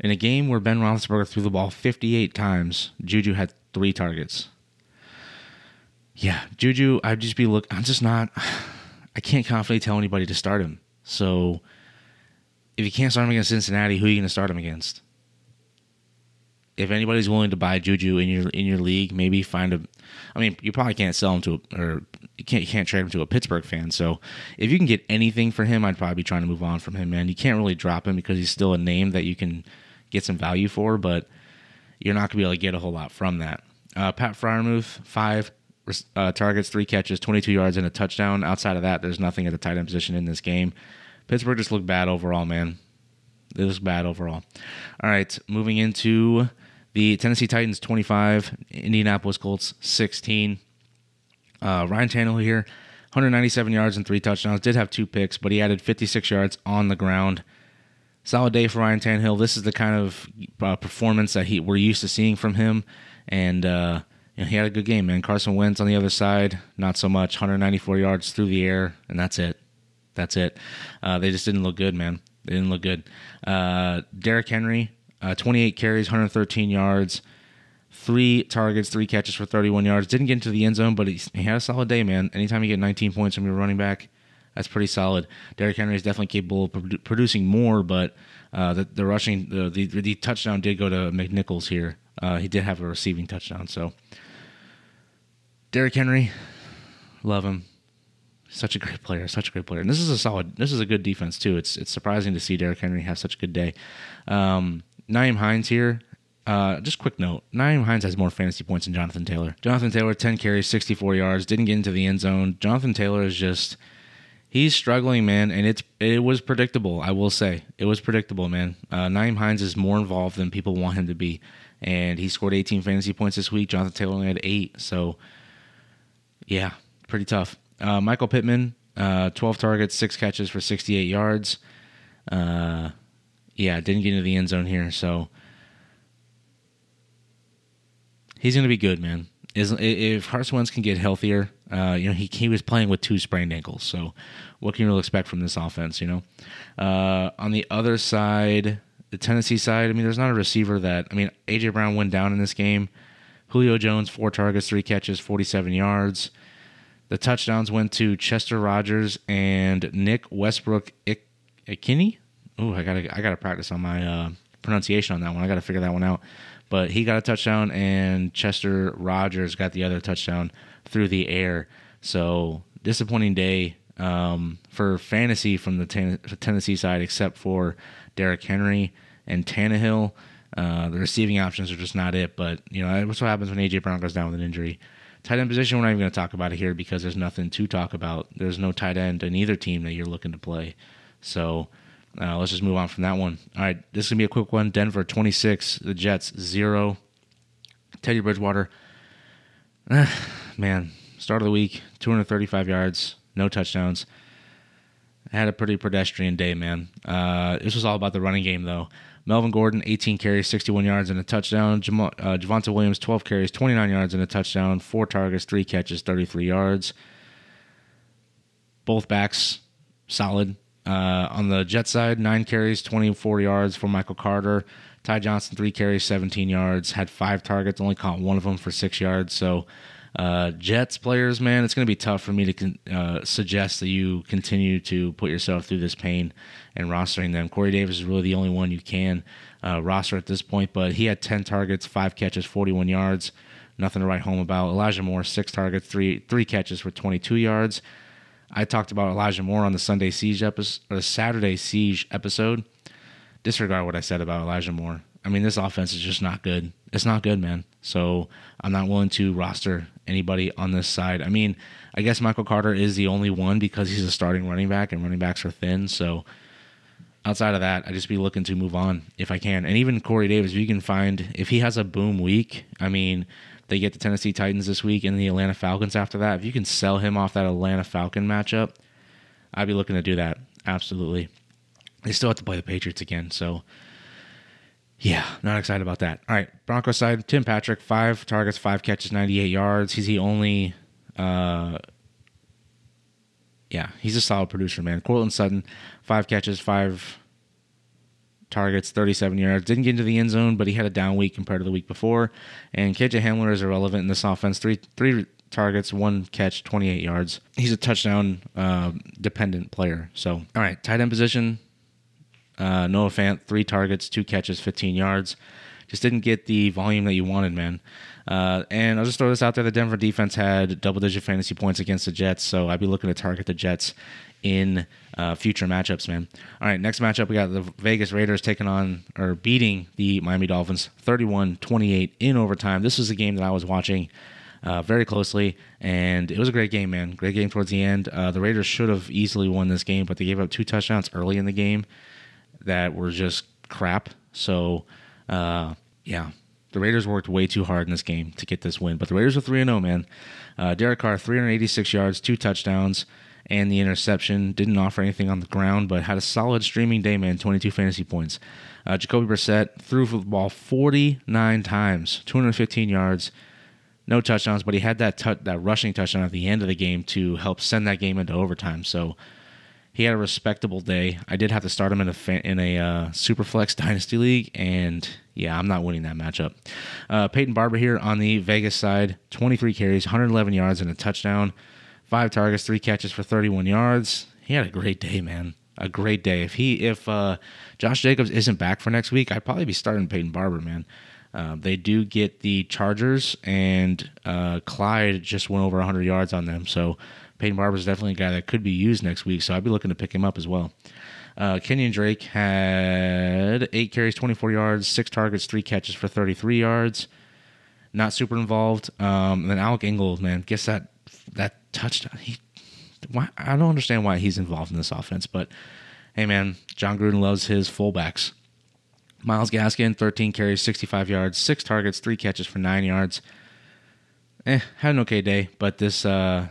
In a game where Ben Roethlisberger threw the ball 58 times, Juju had three targets. Yeah, Juju, I'd just be look. I'm just not. I can't confidently tell anybody to start him. So, if you can't start him against Cincinnati, who are you going to start him against? If anybody's willing to buy Juju in your in your league, maybe find a. I mean, you probably can't sell him to or you can't you can't trade him to a Pittsburgh fan. So if you can get anything for him, I'd probably be trying to move on from him. Man, you can't really drop him because he's still a name that you can get some value for, but you're not going to be able to get a whole lot from that. Uh, Pat Freiermuth, five uh, targets, three catches, 22 yards, and a touchdown. Outside of that, there's nothing at the tight end position in this game. Pittsburgh just looked bad overall, man. It was bad overall. All right, moving into the Tennessee Titans 25, Indianapolis Colts 16. Uh, Ryan Tannehill here, 197 yards and three touchdowns. Did have two picks, but he added 56 yards on the ground. Solid day for Ryan Tannehill. This is the kind of uh, performance that he we're used to seeing from him, and uh, you know, he had a good game. Man, Carson Wentz on the other side, not so much. 194 yards through the air, and that's it. That's it. Uh, they just didn't look good, man. They didn't look good. Uh, Derrick Henry, uh, 28 carries, 113 yards, three targets, three catches for 31 yards. Didn't get into the end zone, but he, he had a solid day, man. Anytime you get 19 points from your running back, that's pretty solid. Derrick Henry is definitely capable of produ- producing more, but uh, the, the rushing, the, the, the touchdown did go to McNichols here. Uh, he did have a receiving touchdown, so Derrick Henry, love him. Such a great player, such a great player, and this is a solid. This is a good defense too. It's it's surprising to see Derrick Henry have such a good day. Um, Nyheim Hines here. Uh, just quick note: Nyheim Hines has more fantasy points than Jonathan Taylor. Jonathan Taylor, ten carries, sixty-four yards, didn't get into the end zone. Jonathan Taylor is just he's struggling, man, and it's it was predictable. I will say it was predictable, man. Uh, Nyheim Hines is more involved than people want him to be, and he scored 18 fantasy points this week. Jonathan Taylor only had eight, so yeah, pretty tough. Uh, Michael Pittman, uh, 12 targets, six catches for 68 yards. Uh, yeah, didn't get into the end zone here, so he's going to be good, man. Is if Carson Wentz can get healthier, uh, you know he he was playing with two sprained ankles, so what can you really expect from this offense? You know, uh, on the other side, the Tennessee side, I mean, there's not a receiver that I mean, AJ Brown went down in this game. Julio Jones, four targets, three catches, 47 yards. The touchdowns went to Chester Rogers and Nick Westbrook Ikhine. Oh, I gotta I gotta practice on my uh, pronunciation on that one. I gotta figure that one out. But he got a touchdown, and Chester Rogers got the other touchdown through the air. So disappointing day um, for fantasy from the ten- Tennessee side, except for Derrick Henry and Tannehill. Uh, the receiving options are just not it. But you know that's what happens when AJ Brown goes down with an injury. Tight end position, we're not even going to talk about it here because there's nothing to talk about. There's no tight end in either team that you're looking to play. So uh, let's just move on from that one. All right, this is to be a quick one. Denver 26, the Jets 0. Teddy Bridgewater, man, start of the week, 235 yards, no touchdowns. Had a pretty pedestrian day, man. Uh, this was all about the running game, though. Melvin Gordon, 18 carries, 61 yards, and a touchdown. Jam- uh, Javonte Williams, 12 carries, 29 yards, and a touchdown. Four targets, three catches, 33 yards. Both backs solid. Uh, on the Jet side, nine carries, 24 yards for Michael Carter. Ty Johnson, three carries, 17 yards. Had five targets, only caught one of them for six yards. So, uh, Jets players, man, it's going to be tough for me to con- uh, suggest that you continue to put yourself through this pain and rostering them. Corey Davis is really the only one you can uh, roster at this point, but he had 10 targets, five catches, 41 yards. Nothing to write home about. Elijah Moore, six targets, three three catches for 22 yards. I talked about Elijah Moore on the Sunday Siege episode or the Saturday Siege episode. Disregard what I said about Elijah Moore. I mean, this offense is just not good. It's not good, man. So I'm not willing to roster anybody on this side. I mean, I guess Michael Carter is the only one because he's a starting running back and running backs are thin. So outside of that, I'd just be looking to move on if I can. And even Corey Davis, if you can find if he has a boom week, I mean, they get the Tennessee Titans this week and the Atlanta Falcons after that. If you can sell him off that Atlanta Falcon matchup, I'd be looking to do that. Absolutely. They still have to play the Patriots again, so yeah, not excited about that. All right, Broncos side, Tim Patrick, five targets, five catches, 98 yards. He's the only uh yeah, he's a solid producer, man. Courtland Sutton, five catches, five targets, 37 yards. Didn't get into the end zone, but he had a down week compared to the week before. And KJ Hamler is irrelevant in this offense. Three three targets, one catch, 28 yards. He's a touchdown uh, dependent player. So, all right, tight end position. Uh, Noah Fant, three targets, two catches, 15 yards. Just didn't get the volume that you wanted, man. Uh, and I'll just throw this out there: the Denver defense had double-digit fantasy points against the Jets, so I'd be looking to target the Jets in uh, future matchups, man. All right, next matchup we got the Vegas Raiders taking on or beating the Miami Dolphins 31-28 in overtime. This was a game that I was watching uh, very closely, and it was a great game, man. Great game towards the end. Uh, the Raiders should have easily won this game, but they gave up two touchdowns early in the game that were just crap. So, uh, yeah, the Raiders worked way too hard in this game to get this win. But the Raiders are 3 0, man. Uh, Derek Carr, 386 yards, two touchdowns, and the interception. Didn't offer anything on the ground, but had a solid streaming day, man. 22 fantasy points. Uh, Jacoby Brissett threw the ball 49 times, 215 yards, no touchdowns, but he had that tu- that rushing touchdown at the end of the game to help send that game into overtime. So he had a respectable day. I did have to start him in a fa- in a uh, Superflex Dynasty League, and yeah, I'm not winning that matchup. Uh, Peyton Barber here on the Vegas side, 23 carries, 111 yards, and a touchdown. Five targets, three catches for 31 yards. He had a great day, man. A great day. If he if uh, Josh Jacobs isn't back for next week, I'd probably be starting Peyton Barber, man. Uh, they do get the Chargers, and uh, Clyde just went over 100 yards on them. So Peyton Barber is definitely a guy that could be used next week. So I'd be looking to pick him up as well. Uh, Kenyan Drake had eight carries, 24 yards, six targets, three catches for 33 yards. Not super involved. Um, and then Alec Ingold, man, guess that that touchdown. He, why, I don't understand why he's involved in this offense, but hey, man, Jon Gruden loves his fullbacks. Myles Gaskin, 13 carries, 65 yards, six targets, three catches for nine yards. Eh, had an okay day, but this, uh,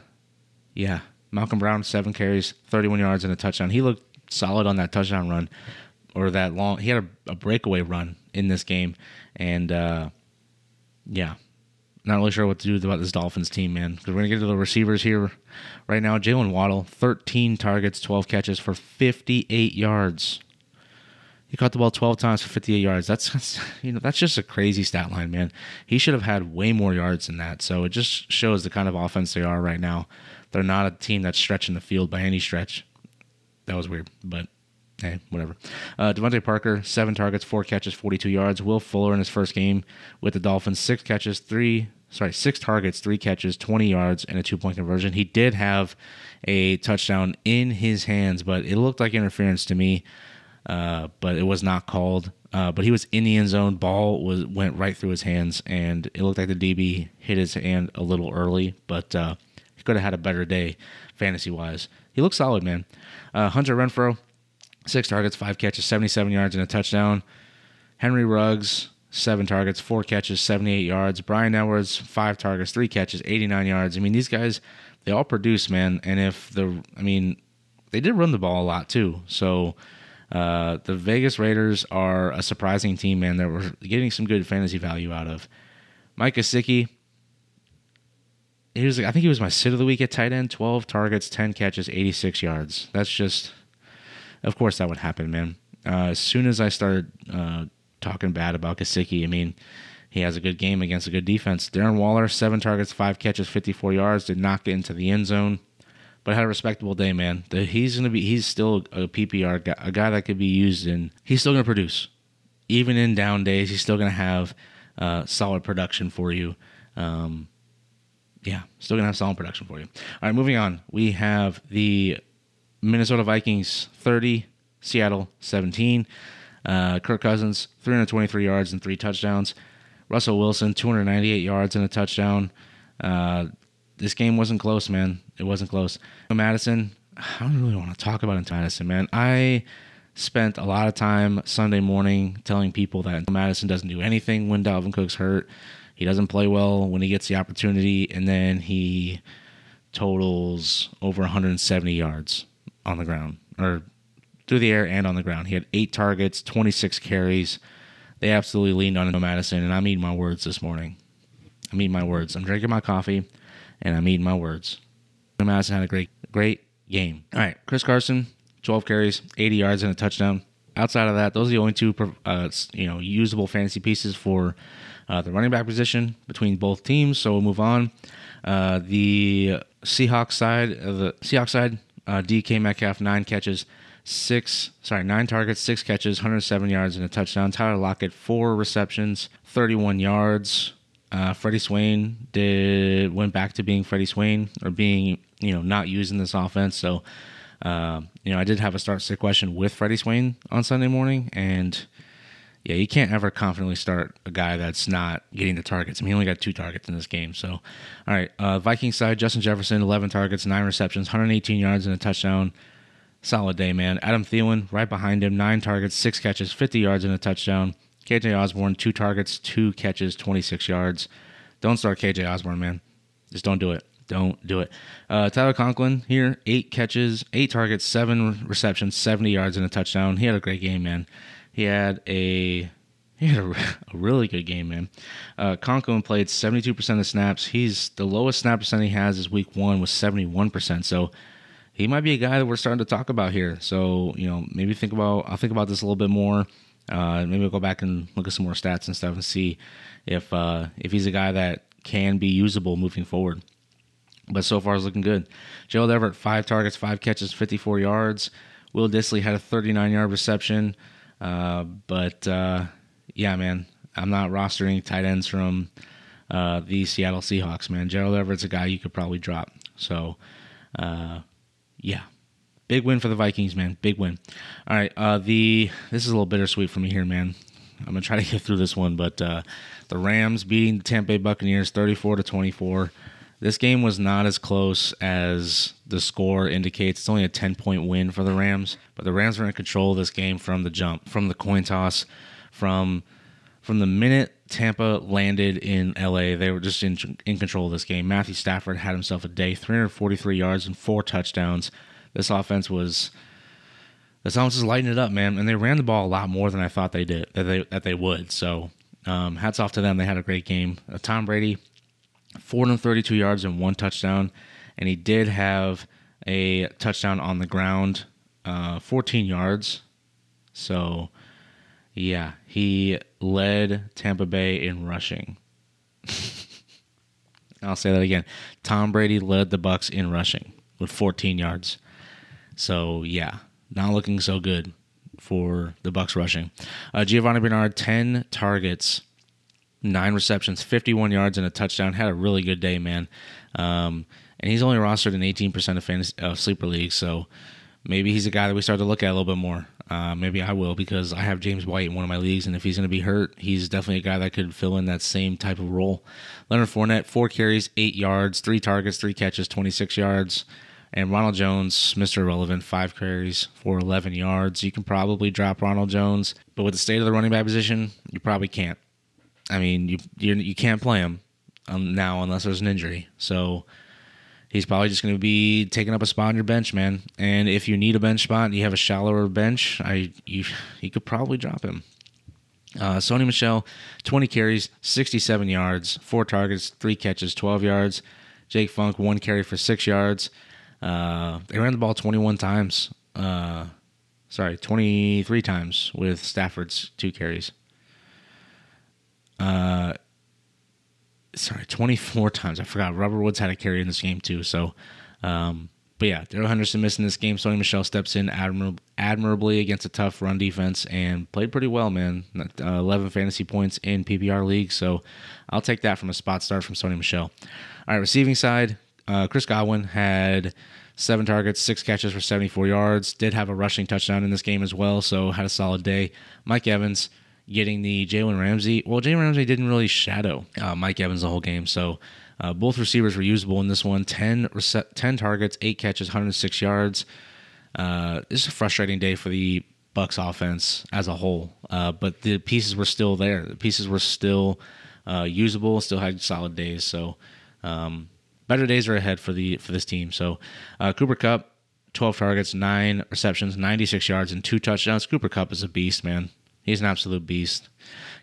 yeah, Malcolm Brown, seven carries, 31 yards, and a touchdown. He looked solid on that touchdown run or that long. He had a, a breakaway run in this game, and uh, yeah, not really sure what to do about this Dolphins team, man. We're gonna get to the receivers here right now. Jalen Waddle, 13 targets, 12 catches for 58 yards. He caught the ball 12 times for 58 yards. That's, that's you know that's just a crazy stat line, man. He should have had way more yards than that. So it just shows the kind of offense they are right now. They're not a team that's stretching the field by any stretch. That was weird, but hey, whatever. Uh, DeVante Parker, seven targets, four catches, 42 yards. Will Fuller in his first game with the Dolphins, six catches, three sorry, six targets, three catches, 20 yards, and a two point conversion. He did have a touchdown in his hands, but it looked like interference to me. Uh, but it was not called. Uh, but he was in the end zone. Ball was went right through his hands, and it looked like the DB hit his hand a little early. But uh, he could have had a better day, fantasy wise. He looks solid, man. Uh, Hunter Renfrow, six targets, five catches, seventy-seven yards, and a touchdown. Henry Ruggs, seven targets, four catches, 78 yards. Bryan Edwards, five targets, three catches, 89 yards. I mean, these guys, they all produce, man. And if the, I mean, they did run the ball a lot too. So uh, the Vegas Raiders are a surprising team, man, that we're getting some good fantasy value out of. Mike Gesicki, he was, I think he was my sit of the week at tight end, 12 targets, 10 catches, 86 yards. That's just, of course, that would happen, man. Uh, as soon as I started uh, talking bad about Gesicki, I mean, he has a good game against a good defense. Darren Waller, seven targets, five catches, 54 yards, did not get into the end zone, but had a respectable day, man. The, he's going to be, he's still a PPR guy, a guy that could be used in, he's still going to produce. Even in down days, he's still going to have uh, solid production for you. Um, yeah, still going to have solid production for you. All right, moving on. We have the Minnesota Vikings 30, Seattle 17. Uh, Kirk Cousins, 323 yards and three touchdowns. Russell Wilson, 298 yards and a touchdown. Uh, this game wasn't close, man. It wasn't close. Mattison, I don't really want to talk about Mattison, man. I spent a lot of time Sunday morning telling people that Mattison doesn't do anything when Dalvin Cook's hurt. He doesn't play well when he gets the opportunity, and then he totals over 170 yards on the ground or through the air and on the ground. He had eight targets, 26 carries. They absolutely leaned on Mattison, and I'm eating my words this morning. I'm eating my words. I'm drinking my coffee, and I'm eating my words. Mattison had a great, great game. All right, Chris Carson, 12 carries, 80 yards, and a touchdown. Outside of that, those are the only two, uh, you know, usable fantasy pieces for uh, the running back position between both teams. So we'll move on. Uh, the Seahawks side, the Seahawks side, uh, DK Metcalf nine catches, six, sorry, nine targets, six catches, 107 yards, and a touchdown. Tyler Lockett, four receptions, 31 yards. Uh, Freddie Swain did went back to being Freddie Swain or being you know not using this offense. So uh, you know I did have a start sit question with Freddie Swain on Sunday morning, and yeah, you can't ever confidently start a guy that's not getting the targets. I mean, he only got two targets in this game. So, all right, uh, Vikings side, Justin Jefferson, 11 targets, nine receptions, 118 yards, and a touchdown. Solid day, man. Adam Thielen right behind him, nine targets, six catches, 50 yards, and a touchdown. KJ Osborn, two targets, two catches, 26 yards. Don't start KJ Osborn, man. Just don't do it. Don't do it. Uh, Tyler Conklin here, eight catches, eight targets, seven receptions, 70 yards, and a touchdown. He had a great game, man. He had a he had a, a really good game, man. Uh, Conklin played 72% of snaps. He's the lowest snap percent he has is week one was 71%. So he might be a guy that we're starting to talk about here. So you know, maybe think about I'll think about this a little bit more. Uh, maybe I'll go back and look at some more stats and stuff and see if uh, if he's a guy that can be usable moving forward. But so far, it's looking good. Gerald Everett, five targets, five catches, 54 yards. Will Dissly had a 39 yard reception. Uh, but uh, yeah, man, I'm not rostering tight ends from uh, the Seattle Seahawks, man. Gerald Everett's a guy you could probably drop. So uh, yeah, big win for the Vikings, man. Big win. All right, uh, the this is a little bittersweet for me here, man. I'm gonna try to get through this one, but the Rams beating the Tampa Bay Buccaneers 34 to 24. This game was not as close as the score indicates. It's only a 10 point win for the Rams, but the Rams were in control of this game from the jump, from the coin toss, from from the minute Tampa landed in LA, they were just in, in control of this game. Matthew Stafford had himself a day, 343 yards and four touchdowns. This offense was this offense was lighting it up, man, and they ran the ball a lot more than I thought they did that they that they would. So, um, hats off to them. They had a great game. Uh, Tom Brady, 432 yards and one touchdown, and he did have a touchdown on the ground, uh, 14 yards. So, yeah, he led Tampa Bay in rushing. I'll say that again. Tom Brady led the Bucks in rushing with 14 yards. So yeah, not looking so good for the Bucks rushing. Uh, Giovani Bernard, 10 targets, nine receptions, 51 yards, and a touchdown. Had a really good day, man. Um, and he's only rostered in 18% of fantasy of sleeper leagues, so maybe he's a guy that we start to look at a little bit more. Uh, maybe I will because I have James White in one of my leagues, and if he's going to be hurt, he's definitely a guy that could fill in that same type of role. Leonard Fournette, four carries, eight yards, three targets, three catches, 26 yards. And Ronald Jones, Mr. Irrelevant, five carries for 11 yards. You can probably drop Ronald Jones, but with the state of the running back position, you probably can't. I mean, you you, you can't play him um, now unless there's an injury. So he's probably just going to be taking up a spot on your bench, man. And if you need a bench spot and you have a shallower bench, I you you could probably drop him. Uh, Sony Michel, 20 carries, 67 yards, four targets, three catches, 12 yards. Jake Funk, one carry for six yards. Uh, they ran the ball 21 times. Uh, sorry, 23 times with Stafford's two carries. Uh, sorry, 24 times. I forgot. Robert Woods had a carry in this game too. So, um, but yeah, Darrell Henderson missing this game. Sony Michel steps in admirab- admirably against a tough run defense and played pretty well, man. Uh, 11 fantasy points in PPR league. So I'll take that from a spot start from Sony Michel. All right, receiving side, uh, Chris Godwin had seven targets, six catches for 74 yards. Did have a rushing touchdown in this game as well, so had a solid day. Mike Evans getting the Jalen Ramsey. Well, Jalen Ramsey didn't really shadow uh, Mike Evans the whole game, so uh, both receivers were usable in this one. 10, 10 targets, eight catches, 106 yards. Uh, this is a frustrating day for the Bucks offense as a whole, uh, but the pieces were still there. The pieces were still uh, usable, still had solid days. So um, better days are ahead for the for this team. So uh, Cooper Kupp. 12 targets, nine receptions, 96 yards, and two touchdowns. Cooper Kupp is a beast, man. He's an absolute beast.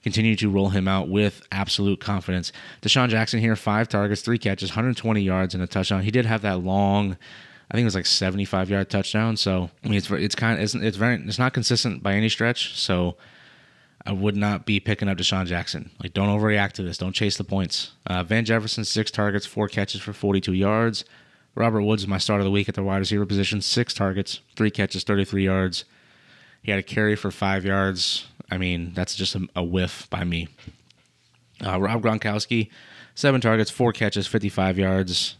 Continue to roll him out with absolute confidence. DeSean Jackson here, five targets, three catches, 120 yards, and a touchdown. He did have that long, I think it was like 75 yard touchdown. So I mean, it's it's kind of it's, it's very it's not consistent by any stretch. So I would not be picking up DeSean Jackson. Like, don't overreact to this. Don't chase the points. Uh, Van Jefferson, six targets, four catches for 42 yards. Robert Woods my start of the week at the wide receiver position. Six targets, three catches, 33 yards. He had a carry for five yards. I mean, that's just a, a whiff by me. Uh, Rob Gronkowski, seven targets, four catches, 55 yards.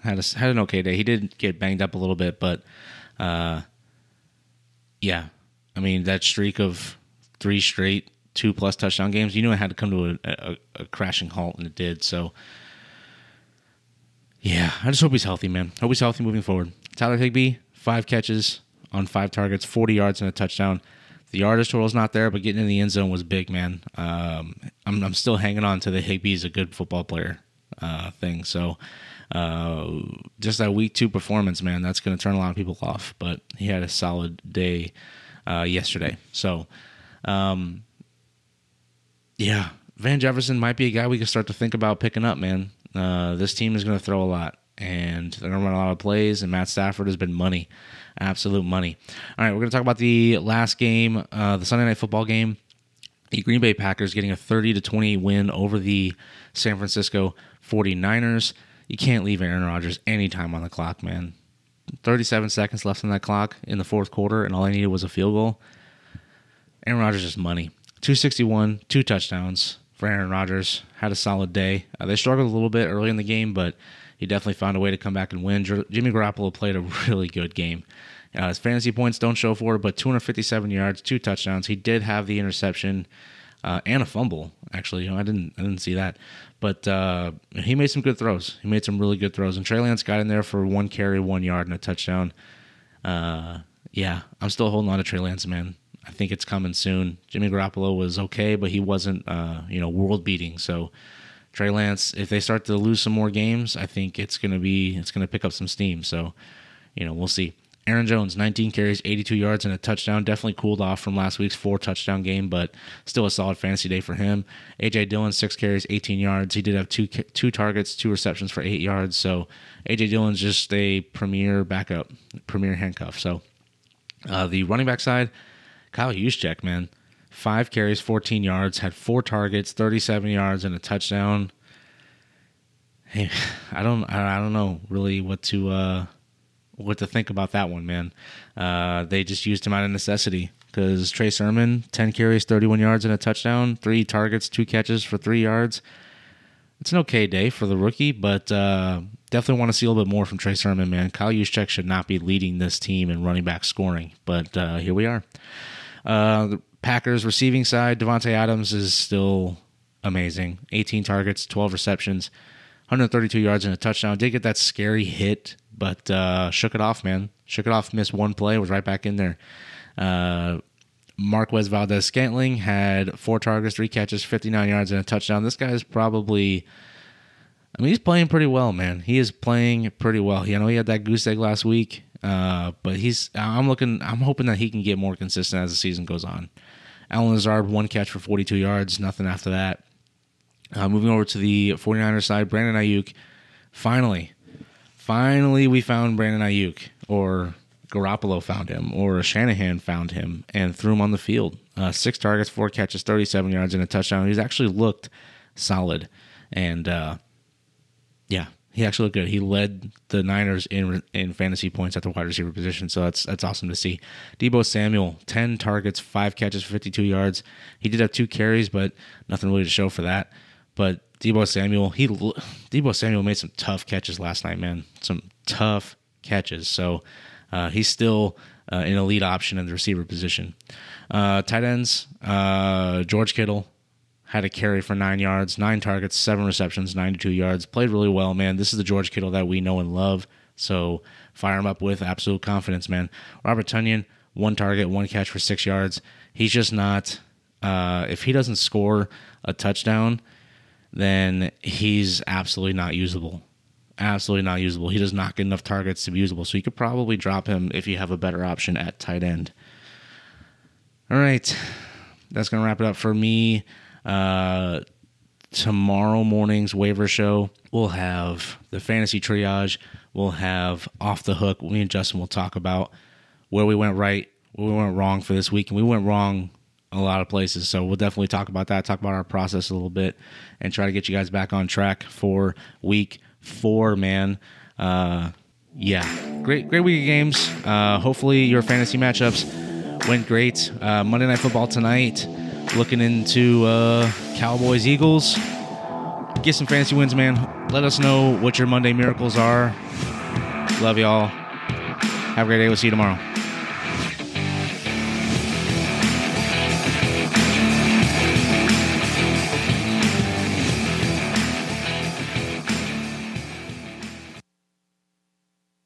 Had a, had an okay day. He did get banged up a little bit, but uh, yeah, I mean that streak of three straight two plus touchdown games, you knew it had to come to a, a, a, crashing halt, and it did. So, yeah, I just hope he's healthy, man. Hope he's healthy moving forward. Tyler Higbee, five catches on five targets, 40 yards and a touchdown. The yardage is not there, but getting in the end zone was big, man. Um, I'm, I'm still hanging on to the Higbee's a good football player uh, thing. So, uh, just that week two performance, man, that's going to turn a lot of people off. But he had a solid day uh, yesterday. So, um, yeah, Van Jefferson might be a guy we can start to think about picking up, man. Uh, this team is going to throw a lot, and they're going to run a lot of plays, and Matt Stafford has been money, absolute money. All right, we're going to talk about the last game, uh, the Sunday night football game. The Green Bay Packers getting a 30 to 20 win over the San Francisco 49ers. You can't leave Aaron Rodgers any time on the clock, man. 37 seconds left on that clock in the fourth quarter, and all I needed was a field goal. Aaron Rodgers is money. 261, two touchdowns for Aaron Rodgers. Had a solid day. Uh, they struggled a little bit early in the game, but he definitely found a way to come back and win. Jimmy Garoppolo played a really good game. Uh, his fantasy points don't show for it, but 257 yards, two touchdowns. He did have the interception uh, and a fumble. Actually, you know, I didn't I didn't see that, but uh, he made some good throws. He made some really good throws, and Trey Lance got in there for one carry, one yard, and a touchdown. Uh, yeah, I'm still holding on to Trey Lance, man. I think it's coming soon. Jimmy Garoppolo was okay, but he wasn't, uh, you know, world beating. So Trey Lance, if they start to lose some more games, I think it's gonna be it's gonna pick up some steam. So, you know, we'll see. Aaron Jones, 19 carries, 82 yards, and a touchdown. Definitely cooled off from last week's four touchdown game, but still a solid fantasy day for him. AJ Dillon, six carries, 18 yards. He did have two two targets, two receptions for eight yards. So AJ Dillon's just a premier backup, premier handcuff. So uh, the running back side, Kyle Juszczyk, man, five carries, 14 yards, had four targets, 37 yards, and a touchdown. Hey, I don't, I don't know really what to, uh, what to think about that one, man. Uh, they just used him out of necessity because Trey Sermon, 10 carries, 31 yards, and a touchdown, three targets, two catches for three yards. it's an okay day for the rookie, but uh, definitely want to see a little bit more from Trey Sermon, man. Kyle Juszczyk should not be leading this team in running back scoring, but uh, here we are. Uh, Packers receiving side, Davante Adams is still amazing. 18 targets, 12 receptions, 132 yards and a touchdown. Did get that scary hit, but uh, shook it off, man. Shook it off, missed one play, was right back in there. Uh, Marquez Valdes Scantling had four targets, three catches, 59 yards, and a touchdown. This guy is probably, I mean, he's playing pretty well, man. He is playing pretty well. You know, he had that goose egg last week, uh, but he's, I'm looking, I'm hoping that he can get more consistent as the season goes on. Allen Lazard, one catch for 42 yards, nothing after that. Uh, moving over to the 49ers side, Brandon Aiyuk. finally, finally we found Brandon Aiyuk, or Garoppolo found him, or Shanahan found him and threw him on the field. Uh, six targets, four catches, 37 yards, and a touchdown. He's actually looked solid. And uh, yeah, he actually looked good. He led the Niners in in fantasy points at the wide receiver position, so that's that's awesome to see. Deebo Samuel, 10 targets, five catches, 52 yards. He did have two carries, but nothing really to show for that. But Deebo Samuel, he Deebo Samuel made some tough catches last night, man. Some tough catches. So uh, he's still uh, an elite option in the receiver position. Uh, tight ends, uh, George Kittle had a carry for nine yards, nine targets, seven receptions, 92 yards. Played really well, man. This is the George Kittle that we know and love. So fire him up with absolute confidence, man. Robert Tonyan, one target, one catch for six yards. He's just not. Uh, if he doesn't score a touchdown, then he's absolutely not usable absolutely not usable. He does not get enough targets to be usable. So you could probably drop him if you have a better option at tight end. All right. That's going to wrap it up for me. Uh, tomorrow morning's waiver show, we'll have the fantasy triage. We'll have off the hook. Me and Justin will talk about where we went right, where we went wrong for this week. And we went wrong a lot of places. So we'll definitely talk about that, talk about our process a little bit, and try to get you guys back on track for week four, man. Uh, yeah, great, great week of games. Uh, hopefully, your fantasy matchups went great. Uh, Monday Night Football tonight. Looking into uh, Cowboys Eagles. Get some fancy wins, man. Let us know what your Monday miracles are. Love y'all. Have a great day. We'll see you tomorrow.